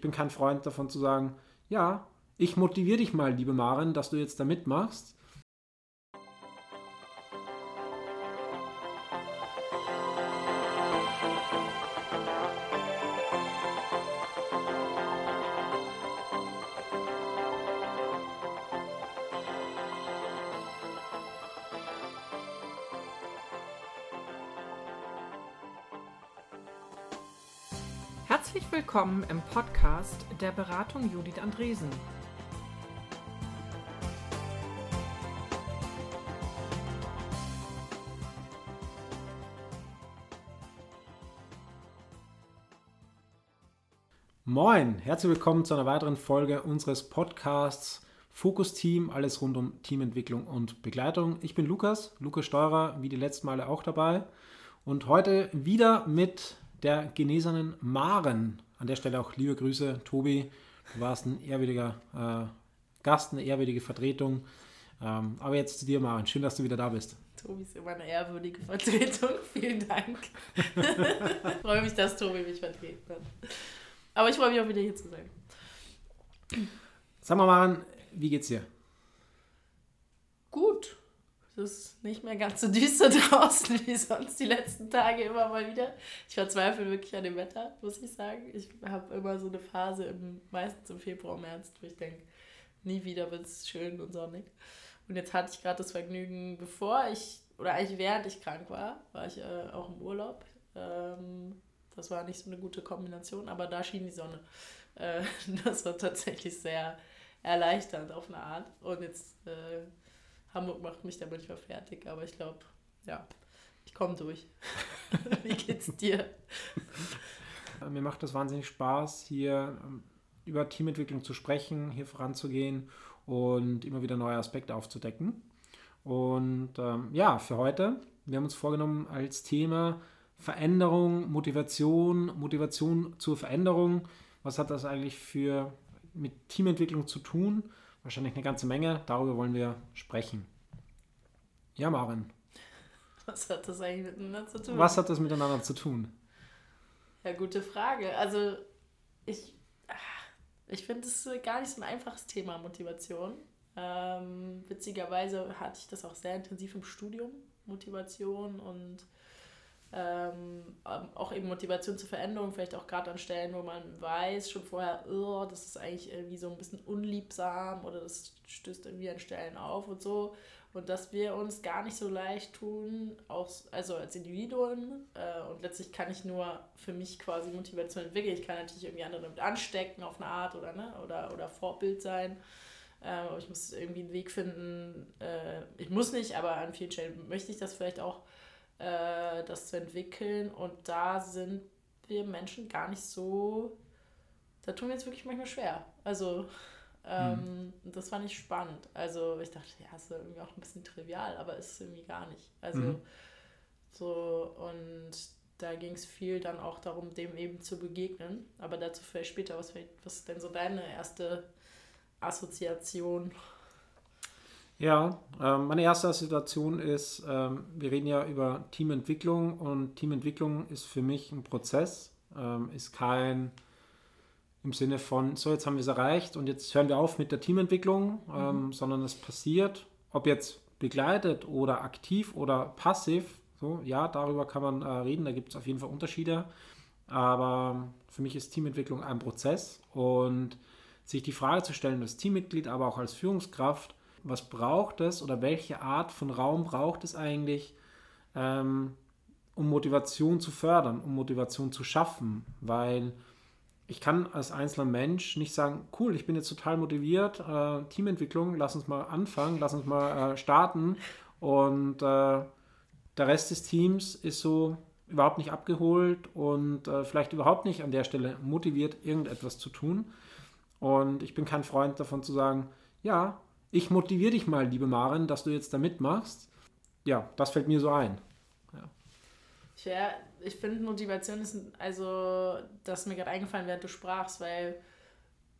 Ich bin kein Freund davon zu sagen, ja, ich motiviere dich mal, liebe Maren, dass du jetzt da mitmachst. Willkommen im Podcast der Beratung Judith Andresen. Moin, herzlich willkommen zu einer weiteren Folge unseres Podcasts Fokus Team, alles rund um Teamentwicklung und Begleitung. Ich bin Lukas, Lukas Steurer, wie die letzten Male auch dabei und heute wieder mit der genesenen Maren. An der Stelle auch liebe Grüße, Tobi. Du warst ein ehrwürdiger äh, Gast, eine ehrwürdige Vertretung. Ähm, aber jetzt zu dir, Maren. Schön, dass du wieder da bist. Tobi ist immer eine ehrwürdige Vertretung. Vielen Dank. ich freue mich, dass Tobi mich vertreten hat. Aber ich freue mich auch wieder hier zu sein. Sag mal, Maren, wie geht's dir? Gut. Es nicht mehr ganz so düster draußen wie sonst die letzten Tage immer mal wieder. Ich verzweifle wirklich an dem Wetter, muss ich sagen. Ich habe immer so eine Phase, im, meistens im Februar, März, wo ich denke, nie wieder wird es schön und sonnig. Und jetzt hatte ich gerade das Vergnügen, bevor ich, oder eigentlich während ich krank war, war ich äh, auch im Urlaub. Ähm, das war nicht so eine gute Kombination, aber da schien die Sonne. Äh, das war tatsächlich sehr erleichternd auf eine Art. Und jetzt äh, Hamburg macht mich da manchmal fertig, aber ich glaube, ja, ich komme durch. Wie geht's dir? Mir macht es wahnsinnig Spaß, hier ähm, über Teamentwicklung zu sprechen, hier voranzugehen und immer wieder neue Aspekte aufzudecken. Und ähm, ja, für heute, wir haben uns vorgenommen als Thema Veränderung, Motivation, Motivation zur Veränderung. Was hat das eigentlich für mit Teamentwicklung zu tun? Wahrscheinlich eine ganze Menge. Darüber wollen wir sprechen. Ja, Maren. Was hat das eigentlich miteinander zu tun? Was hat das miteinander zu tun? Ja, gute Frage. Also, ich, ich finde es gar nicht so ein einfaches Thema, Motivation. Ähm, witzigerweise hatte ich das auch sehr intensiv im Studium, Motivation und ähm, auch eben Motivation zur Veränderung, vielleicht auch gerade an Stellen, wo man weiß schon vorher, oh, das ist eigentlich irgendwie so ein bisschen unliebsam oder das stößt irgendwie an Stellen auf und so. Und dass wir uns gar nicht so leicht tun, auch, also als Individuen. Äh, und letztlich kann ich nur für mich quasi Motivation entwickeln. Ich kann natürlich irgendwie andere damit anstecken auf eine Art oder, ne, oder, oder Vorbild sein. Äh, aber ich muss irgendwie einen Weg finden. Äh, ich muss nicht, aber an vielen Stellen möchte ich das vielleicht auch äh, das zu entwickeln. Und da sind wir Menschen gar nicht so, da tun wir uns wirklich manchmal schwer. Also ähm, mhm. das fand ich spannend. Also ich dachte, ja, ist irgendwie auch ein bisschen trivial, aber ist es irgendwie gar nicht. Also mhm. so und da ging es viel dann auch darum, dem eben zu begegnen. Aber dazu vielleicht später, was, was ist denn so deine erste Assoziation? Ja, ähm, meine erste Situation ist, ähm, wir reden ja über Teamentwicklung und Teamentwicklung ist für mich ein Prozess, ähm, ist kein im Sinne von, so jetzt haben wir es erreicht und jetzt hören wir auf mit der Teamentwicklung, mhm. sondern es passiert, ob jetzt begleitet oder aktiv oder passiv, so, ja, darüber kann man äh, reden, da gibt es auf jeden Fall Unterschiede, aber für mich ist Teamentwicklung ein Prozess und sich die Frage zu stellen, als Teammitglied, aber auch als Führungskraft, was braucht es oder welche Art von Raum braucht es eigentlich, ähm, um Motivation zu fördern, um Motivation zu schaffen, weil ich kann als einzelner Mensch nicht sagen, cool, ich bin jetzt total motiviert, äh, Teamentwicklung, lass uns mal anfangen, lass uns mal äh, starten und äh, der Rest des Teams ist so überhaupt nicht abgeholt und äh, vielleicht überhaupt nicht an der Stelle motiviert, irgendetwas zu tun. Und ich bin kein Freund davon zu sagen, ja, ich motiviere dich mal, liebe Maren, dass du jetzt da mitmachst. Ja, das fällt mir so ein. Ja. Ja, ich finde Motivation ist, also, das ist mir gerade eingefallen, während du sprachst, weil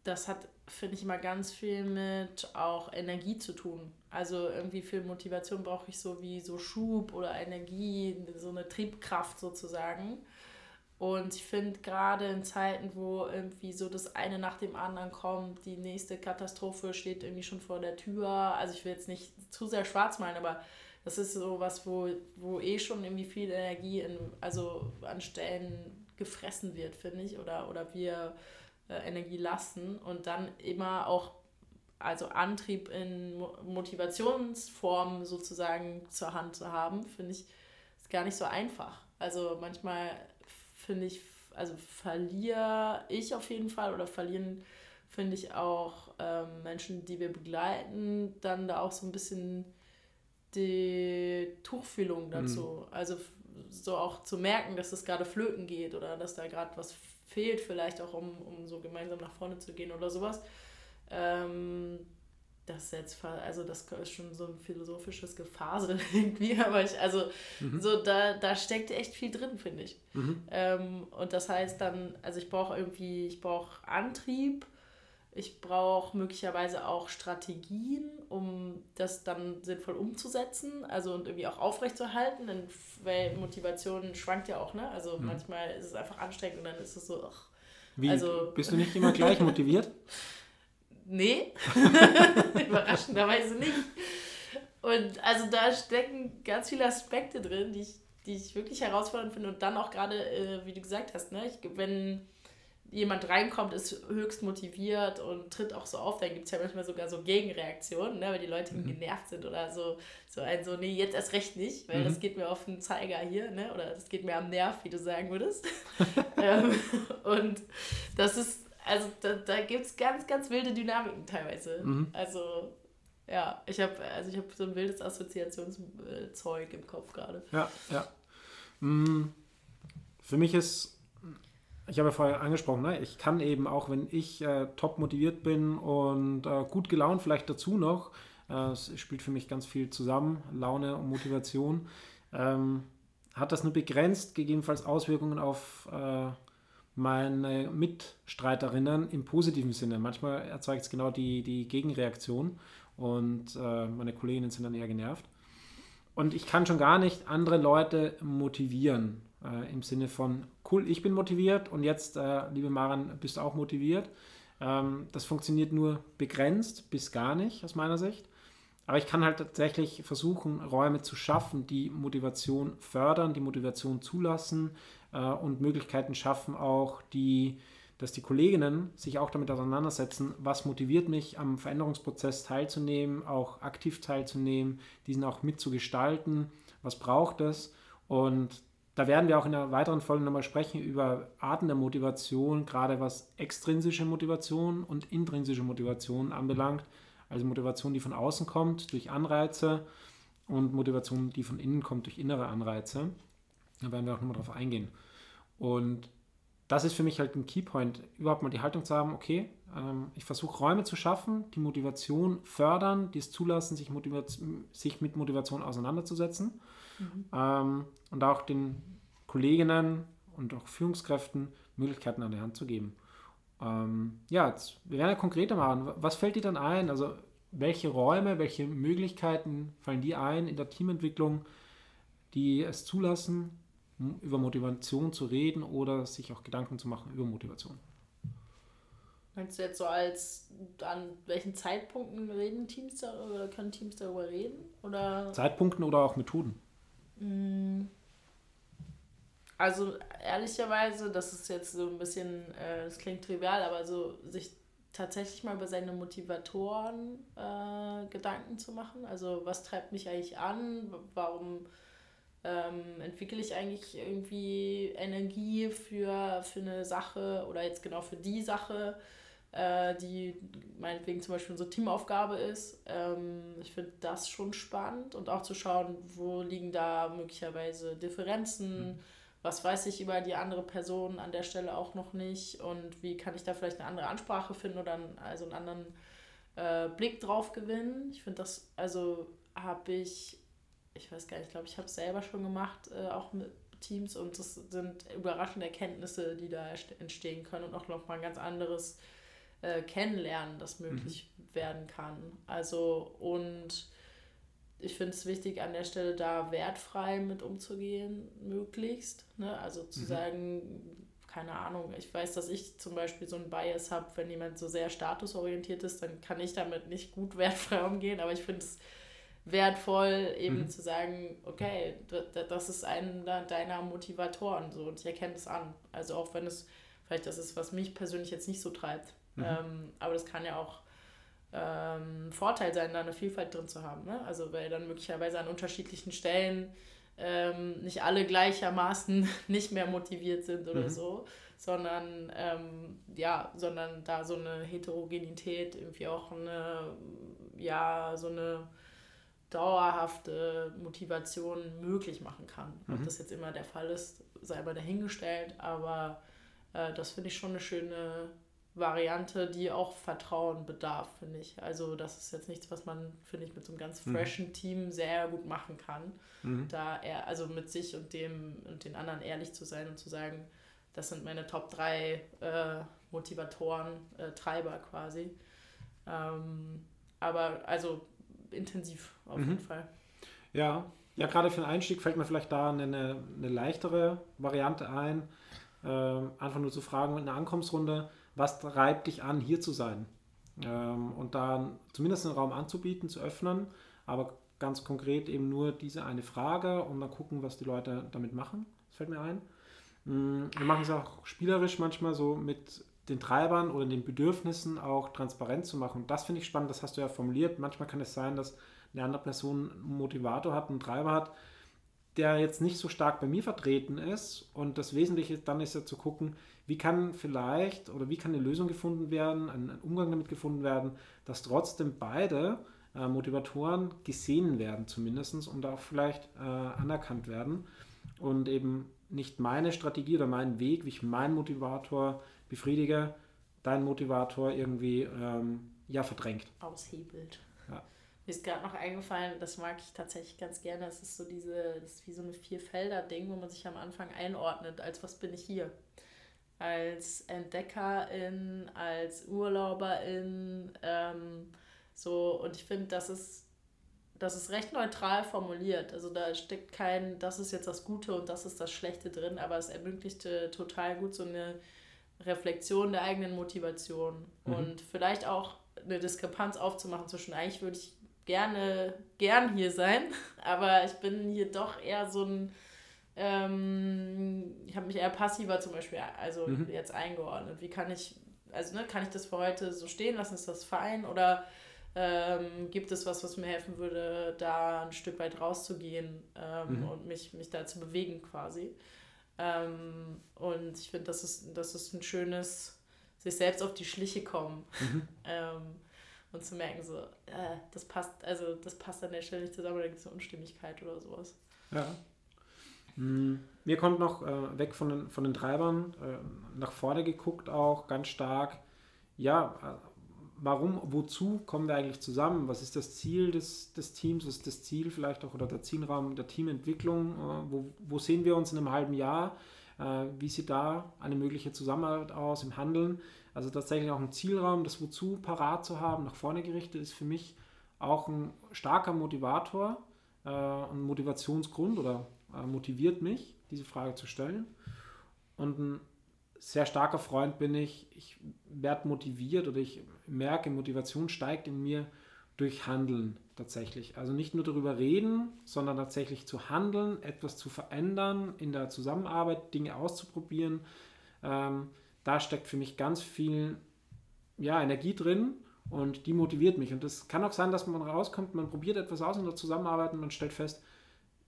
das hat, finde ich, immer ganz viel mit auch Energie zu tun. Also irgendwie für Motivation brauche ich so wie so Schub oder Energie, so eine Triebkraft sozusagen. Und ich finde gerade in Zeiten, wo irgendwie so das eine nach dem anderen kommt, die nächste Katastrophe steht irgendwie schon vor der Tür. Also ich will jetzt nicht zu sehr schwarz malen, aber das ist so was, wo, wo eh schon irgendwie viel Energie in, also an Stellen gefressen wird, finde ich, oder, oder wir äh, Energie lassen und dann immer auch also Antrieb in Motivationsformen sozusagen zur Hand zu haben, finde ich, ist gar nicht so einfach. Also manchmal finde ich, also verliere ich auf jeden Fall oder verlieren, finde ich auch ähm, Menschen, die wir begleiten, dann da auch so ein bisschen die Tuchfühlung mhm. dazu. Mhm. Also so auch zu merken, dass es gerade flöten geht oder dass da gerade was fehlt, vielleicht auch um, um so gemeinsam nach vorne zu gehen oder sowas. Ähm, das jetzt, also das ist schon so ein philosophisches Gefasel irgendwie, aber ich, also mhm. so da, da steckt echt viel drin, finde ich. Mhm. Ähm, und das heißt dann, also ich brauche irgendwie, ich brauche Antrieb, ich brauche möglicherweise auch Strategien, um das dann sinnvoll umzusetzen, also und irgendwie auch aufrechtzuerhalten, denn, weil Motivation schwankt ja auch, ne? Also mhm. manchmal ist es einfach anstrengend und dann ist es so, ach, Wie, also, bist du nicht immer gleich motiviert? Nee, überraschenderweise nicht. Und also da stecken ganz viele Aspekte drin, die ich, die ich wirklich herausfordernd finde und dann auch gerade, äh, wie du gesagt hast, ne? Ich, wenn jemand reinkommt, ist höchst motiviert und tritt auch so auf, dann gibt es ja manchmal sogar so Gegenreaktionen, ne, weil die Leute mhm. genervt sind oder so, so ein so, nee, jetzt erst recht nicht, weil mhm. das geht mir auf den Zeiger hier, ne, oder das geht mir am Nerv, wie du sagen würdest. ähm, und das ist, also da, da gibt es ganz, ganz wilde Dynamiken teilweise. Mhm. Also ja, ich habe also hab so ein wildes Assoziationszeug im Kopf gerade. Ja, ja. Mm, für mich ist ich habe ja vorher angesprochen, ne? ich kann eben auch, wenn ich äh, top motiviert bin und äh, gut gelaunt vielleicht dazu noch, äh, es spielt für mich ganz viel zusammen, Laune und Motivation, ähm, hat das nur begrenzt gegebenenfalls Auswirkungen auf äh, meine Mitstreiterinnen im positiven Sinne. Manchmal erzeugt es genau die, die Gegenreaktion und äh, meine Kolleginnen sind dann eher genervt. Und ich kann schon gar nicht andere Leute motivieren äh, im Sinne von, cool, ich bin motiviert und jetzt, äh, liebe Maren, bist du auch motiviert. Ähm, das funktioniert nur begrenzt bis gar nicht aus meiner Sicht. Aber ich kann halt tatsächlich versuchen, Räume zu schaffen, die Motivation fördern, die Motivation zulassen äh, und Möglichkeiten schaffen auch, die, dass die Kolleginnen sich auch damit auseinandersetzen, was motiviert mich, am Veränderungsprozess teilzunehmen, auch aktiv teilzunehmen, diesen auch mitzugestalten, was braucht es. Und da werden wir auch in einer weiteren Folge nochmal sprechen über Arten der Motivation, gerade was extrinsische Motivation und intrinsische Motivation anbelangt. Also Motivation, die von außen kommt durch Anreize und Motivation, die von innen kommt durch innere Anreize. Da werden wir auch nochmal drauf eingehen. Und das ist für mich halt ein Keypoint, überhaupt mal die Haltung zu haben, okay, ähm, ich versuche Räume zu schaffen, die Motivation fördern, die es zulassen, sich, sich mit Motivation auseinanderzusetzen Mhm. Ähm, und auch den Kolleginnen und auch Führungskräften Möglichkeiten an die Hand zu geben. Ähm, ja, jetzt, wir werden ja konkreter machen. Was fällt dir dann ein? Also welche Räume, welche Möglichkeiten fallen dir ein in der Teamentwicklung, die es zulassen, über Motivation zu reden oder sich auch Gedanken zu machen über Motivation? Meinst du jetzt so als, an welchen Zeitpunkten reden Teams da oder können Teams darüber reden? Oder? Zeitpunkten oder auch Methoden? Mm. Also ehrlicherweise, das ist jetzt so ein bisschen, äh, das klingt trivial, aber so sich tatsächlich mal über seine Motivatoren äh, Gedanken zu machen. Also was treibt mich eigentlich an? Warum ähm, entwickle ich eigentlich irgendwie Energie für, für eine Sache oder jetzt genau für die Sache? äh, die meinetwegen zum Beispiel unsere Teamaufgabe ist. Ähm, ich finde das schon spannend und auch zu schauen, wo liegen da möglicherweise Differenzen, mhm. Was weiß ich über die andere Person an der Stelle auch noch nicht und wie kann ich da vielleicht eine andere Ansprache finden oder einen, also einen anderen äh, Blick drauf gewinnen. Ich finde das, also habe ich, ich weiß gar nicht, ich glaube, ich habe es selber schon gemacht, äh, auch mit Teams und das sind überraschende Erkenntnisse, die da entstehen können und auch nochmal ein ganz anderes äh, kennenlernen, das möglich mhm. werden kann. Also und ich finde es wichtig, an der Stelle da wertfrei mit umzugehen, möglichst. Ne? Also zu mhm. sagen, keine Ahnung, ich weiß, dass ich zum Beispiel so einen Bias habe, wenn jemand so sehr statusorientiert ist, dann kann ich damit nicht gut wertfrei umgehen, aber ich finde es wertvoll, eben mhm. zu sagen, okay, das ist einer deiner Motivatoren so und ich erkenne es an. Also auch wenn es vielleicht das ist, was mich persönlich jetzt nicht so treibt. Mhm. Ähm, aber das kann ja auch ähm, Vorteil sein, da eine Vielfalt drin zu haben. Ne? Also weil dann möglicherweise an unterschiedlichen Stellen ähm, nicht alle gleichermaßen nicht mehr motiviert sind oder mhm. so, sondern ähm, ja, sondern da so eine Heterogenität irgendwie auch eine, ja, so eine dauerhafte Motivation möglich machen kann. Mhm. Ob das jetzt immer der Fall ist, sei mal dahingestellt, aber äh, das finde ich schon eine schöne Variante, die auch Vertrauen bedarf, finde ich. Also das ist jetzt nichts, was man, finde ich, mit so einem ganz mhm. freshen mhm. Team sehr gut machen kann. Mhm. Da er, also mit sich und dem und den anderen ehrlich zu sein und zu sagen, das sind meine Top 3 äh, Motivatoren, äh, Treiber quasi. Ähm, aber also intensiv auf mhm. jeden Fall. Ja, ja, gerade für den Einstieg fällt mir vielleicht da eine, eine leichtere Variante ein. Ähm, einfach nur zu fragen in der Ankommensrunde, was treibt dich an, hier zu sein? Ähm, und dann zumindest einen Raum anzubieten, zu öffnen, aber ganz konkret eben nur diese eine Frage und dann gucken, was die Leute damit machen. Das fällt mir ein. Mm, wir machen es auch spielerisch manchmal so mit den Treibern oder den Bedürfnissen auch transparent zu machen. Das finde ich spannend, das hast du ja formuliert. Manchmal kann es sein, dass eine andere Person einen Motivator hat, einen Treiber hat, der jetzt nicht so stark bei mir vertreten ist. Und das Wesentliche dann ist ja zu gucken, wie kann vielleicht oder wie kann eine Lösung gefunden werden, ein, Umgang damit gefunden werden, dass trotzdem beide äh, Motivatoren gesehen werden zumindest und auch vielleicht äh, anerkannt werden und eben nicht meine Strategie oder mein Weg, wie ich meinen Motivator befriedige, dein Motivator irgendwie ähm, ja verdrängt. Aushebelt. Mir ist gerade noch eingefallen, das mag ich tatsächlich ganz gerne. Es ist so diese, das ist wie so eine Vierfelder-Ding, wo man sich am Anfang einordnet, als was bin ich hier. Als Entdeckerin, als Urlauberin, ähm, so, und ich finde, das ist, das ist recht neutral formuliert. Also da steckt kein, das ist jetzt das Gute und das ist das Schlechte drin, aber es ermöglichte total gut so eine Reflexion der eigenen Motivation mhm. und vielleicht auch eine Diskrepanz aufzumachen zwischen eigentlich würde ich gerne gern hier sein, aber ich bin hier doch eher so ein, ähm, ich habe mich eher passiver zum Beispiel, also mhm. jetzt eingeordnet. Wie kann ich, also ne, kann ich das für heute so stehen lassen? Ist das fein oder ähm, gibt es was, was mir helfen würde, da ein Stück weit rauszugehen ähm, mhm. und mich, mich da zu bewegen quasi? Ähm, und ich finde, das ist, das ist ein schönes, sich selbst auf die Schliche kommen. Mhm. Ähm, und zu merken, so, äh, das passt, also das passt an der Stelle nicht zusammen, da gibt es eine Unstimmigkeit oder sowas. Ja. Hm. Mir kommt noch äh, weg von den, von den Treibern, äh, nach vorne geguckt auch ganz stark, ja, äh, warum, wozu kommen wir eigentlich zusammen? Was ist das Ziel des, des Teams? Was ist das Ziel vielleicht auch oder der Zielraum der Teamentwicklung? Äh, wo, wo sehen wir uns in einem halben Jahr? Äh, wie sieht da eine mögliche Zusammenarbeit aus im Handeln? Also tatsächlich auch ein Zielraum, das Wozu parat zu haben, nach vorne gerichtet, ist für mich auch ein starker Motivator, äh, ein Motivationsgrund oder motiviert mich, diese Frage zu stellen. Und ein sehr starker Freund bin ich, ich werde motiviert oder ich merke, Motivation steigt in mir durch Handeln tatsächlich. Also nicht nur darüber reden, sondern tatsächlich zu handeln, etwas zu verändern, in der Zusammenarbeit Dinge auszuprobieren. Ähm, da steckt für mich ganz viel ja, Energie drin und die motiviert mich. Und es kann auch sein, dass man rauskommt, man probiert etwas aus in der Zusammenarbeit und man stellt fest,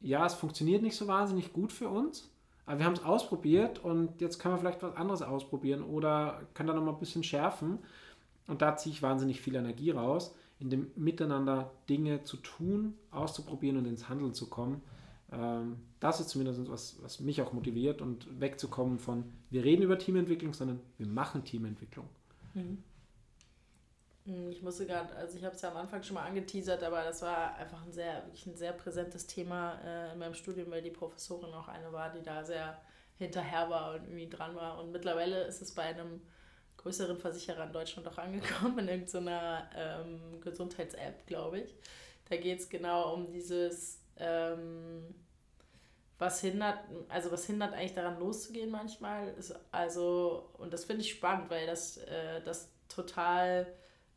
ja, es funktioniert nicht so wahnsinnig gut für uns, aber wir haben es ausprobiert und jetzt können wir vielleicht was anderes ausprobieren oder können da nochmal ein bisschen schärfen. Und da ziehe ich wahnsinnig viel Energie raus, in dem Miteinander Dinge zu tun, auszuprobieren und ins Handeln zu kommen. Ähm, das ist zumindest was, was mich auch motiviert und wegzukommen von, wir reden über Teamentwicklung, sondern wir machen Teamentwicklung. Mhm. Hm, ich musste gerade, also ich habe es ja am Anfang schon mal angeteasert, aber das war einfach ein sehr, wirklich ein sehr präsentes Thema äh, in meinem Studium, weil die Professorin auch eine war, die da sehr hinterher war und irgendwie dran war. Und mittlerweile ist es bei einem größeren Versicherer in Deutschland auch angekommen, in irgendeiner ähm, Gesundheits-App, glaube ich Da geht es genau um dieses, ähm, was hindert, also was hindert eigentlich daran loszugehen manchmal. Ist also, und das finde ich spannend, weil das, äh, das total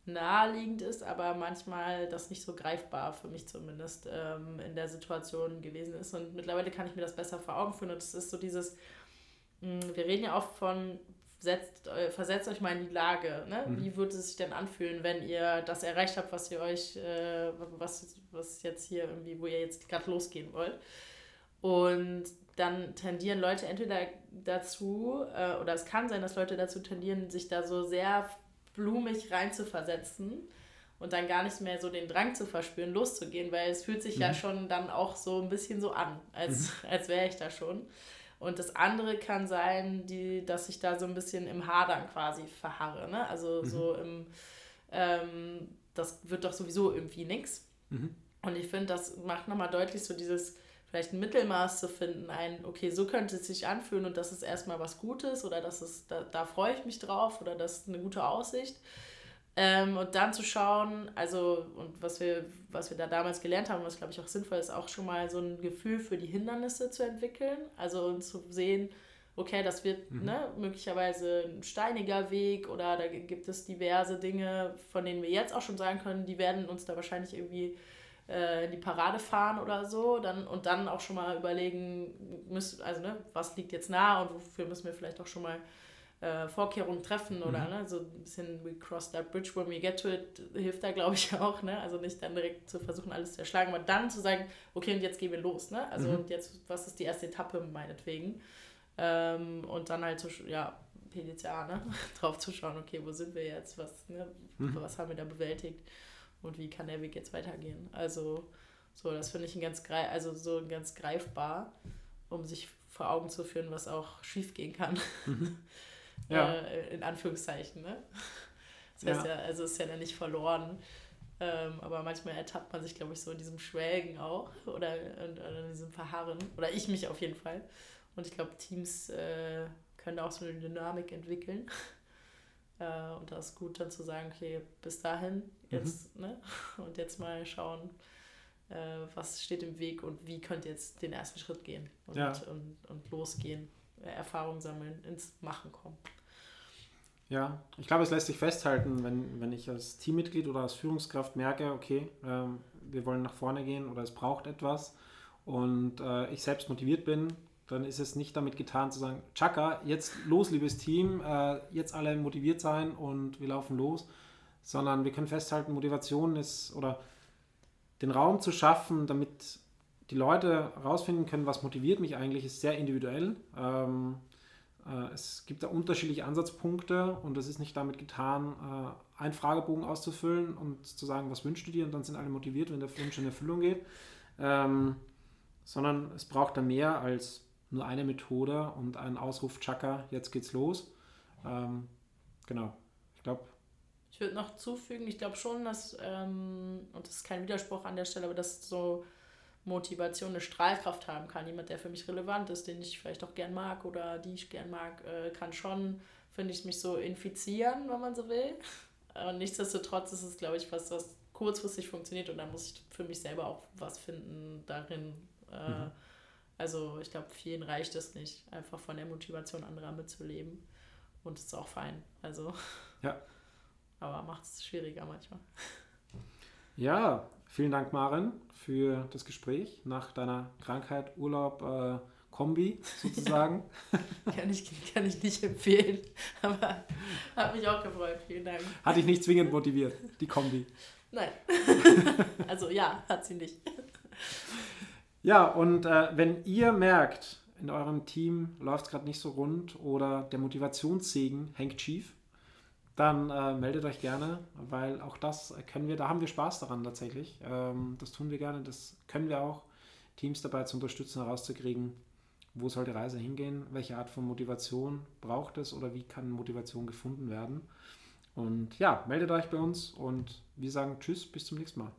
naheliegend ist, aber manchmal das nicht so greifbar für mich zumindest ähm, in der Situation gewesen ist. Und mittlerweile kann ich mir das besser vor Augen führen. Und es ist so dieses, mh, hm, wir reden ja oft von, setzt, versetzt euch mal in die Lage. Ne? Mhm. Wie würde es sich denn anfühlen, wenn ihr das erreicht habt, was ihr euch, äh, was, was jetzt hier irgendwie, wo ihr jetzt gerade losgehen wollt? Und dann tendieren Leute entweder dazu, äh, oder es kann sein, dass Leute dazu tendieren, sich da so sehr blumig rein zu versetzen und dann gar nicht mehr so den Drang zu verspüren, loszugehen, weil es fühlt sich mhm. ja schon dann auch so ein bisschen so an, als, mhm. als wäre ich da schon. Und das andere kann sein, die, dass ich da so ein bisschen im Hadern quasi verharre. Ne? Also mhm. so im, ähm, das wird doch sowieso irgendwie nichts. Mhm. Und ich finde, das macht nochmal deutlich so dieses, vielleicht ein Mittelmaß zu finden, ein, okay, so könnte es sich anfühlen und das ist erstmal was Gutes oder das ist, da, da freue ich mich drauf oder das ist eine gute Aussicht. Ähm, und dann zu schauen, also, und was wir, was wir da damals gelernt haben, was glaube ich auch sinnvoll ist, auch schon mal so ein Gefühl für die Hindernisse zu entwickeln. Also zu sehen, okay, das wird mhm. ne, möglicherweise ein steiniger Weg oder da gibt es diverse Dinge, von denen wir jetzt auch schon sagen können, die werden uns da wahrscheinlich irgendwie äh, in die Parade fahren oder so dann, und dann auch schon mal überlegen, müssen, also ne, was liegt jetzt nah und wofür müssen wir vielleicht auch schon mal äh, Vorkehrungen treffen oder mhm. ne, so ein bisschen we cross that bridge when we get to it hilft da glaube ich auch, ne? Also nicht dann direkt zu versuchen, alles zu erschlagen, aber dann zu sagen, okay, und jetzt gehen wir los, ne? Also mhm. und jetzt, was ist die erste Etappe meinetwegen? Ähm, und dann halt so, ja, PDCA, ne? drauf zu schauen, okay, wo sind wir jetzt, was, ne? Mhm. was haben wir da bewältigt? Und wie kann der Weg jetzt weitergehen. Also so, das finde ich ein ganz greif, also so ganz greifbar, um sich vor Augen zu führen, was auch schief gehen kann. Mhm. Ja. äh, in Anführungszeichen. Ne? Das heißt ja. ja, also ist ja dann nicht verloren. Ähm, aber manchmal ertappt man sich, glaube ich, so in diesem Schwelgen auch oder in, in diesem Verharren. Oder ich mich auf jeden Fall. Und ich glaube, Teams äh, können auch so eine Dynamik entwickeln. Äh, und da ist gut dann zu sagen, okay, bis dahin, jetzt, mhm. ne? Und jetzt mal schauen, äh, was steht im Weg und wie könnt ihr jetzt den ersten Schritt gehen und, ja. und, und losgehen, äh, Erfahrung sammeln, ins Machen kommen. Ja, ich glaube, es lässt sich festhalten, wenn, wenn ich als Teammitglied oder als Führungskraft merke, okay, ähm, wir wollen nach vorne gehen oder es braucht etwas und äh, ich selbst motiviert bin, dann ist es nicht damit getan zu sagen, Chaka, jetzt los, liebes Team, äh, jetzt alle motiviert sein und wir laufen los, sondern wir können festhalten, Motivation ist oder den Raum zu schaffen, damit die Leute herausfinden können, was motiviert mich eigentlich, ist sehr individuell. Ähm, äh, es gibt da unterschiedliche Ansatzpunkte und es ist nicht damit getan, äh, einen Fragebogen auszufüllen und zu sagen, was wünschst du dir und dann sind alle motiviert, wenn der Wunsch in Erfüllung geht. Ähm, sondern es braucht da mehr als nur eine Methode und ein Ausruf Chaka, jetzt geht's los. Ähm, genau, ich glaube. Ich würde noch zufügen, ich glaube schon, dass, ähm, und das ist kein Widerspruch an der Stelle, aber dass so Motivation eine Strahlkraft haben kann. Jemand, der für mich relevant ist, den ich vielleicht auch gern mag oder die ich gern mag, äh, kann schon, finde ich, mich so infizieren, wenn man so will. Und nichtsdestotrotz ist es, glaube ich, was, was kurzfristig funktioniert und dann muss ich für mich selber auch was finden darin. Äh, mhm also ich glaube, vielen reicht es nicht, einfach von der Motivation anderer mitzuleben. Und es ist auch fein. Also. Ja. Aber macht es schwieriger manchmal. Ja, vielen Dank, Maren, für das Gespräch nach deiner Krankheit, Urlaub, äh, Kombi sozusagen. kann, ich, kann ich nicht empfehlen, aber hat mich auch gefreut. Vielen Dank. Hat dich nicht zwingend motiviert, die Kombi? Nein. also ja, hat sie nicht. Ja, und äh, wenn ihr merkt, in eurem Team läuft es gerade nicht so rund oder der Motivationssegen hängt schief, dann äh, meldet euch gerne, weil auch das können wir, da haben wir Spaß daran tatsächlich. Ähm, das tun wir gerne, das können wir auch, Teams dabei zu unterstützen, herauszukriegen, wo soll die Reise hingehen, welche Art von Motivation braucht es oder wie kann Motivation gefunden werden. Und ja, meldet euch bei uns und wir sagen Tschüss, bis zum nächsten Mal.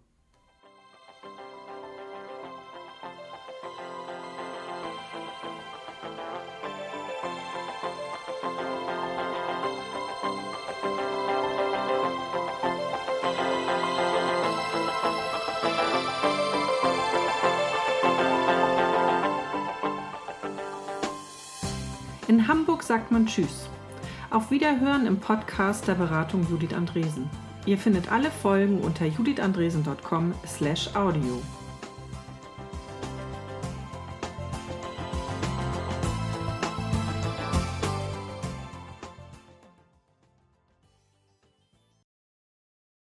In Hamburg sagt man Tschüss. Auf Wiederhören im Podcast der Beratung Judith Andresen. Ihr findet alle Folgen unter judithandresen.com/audio.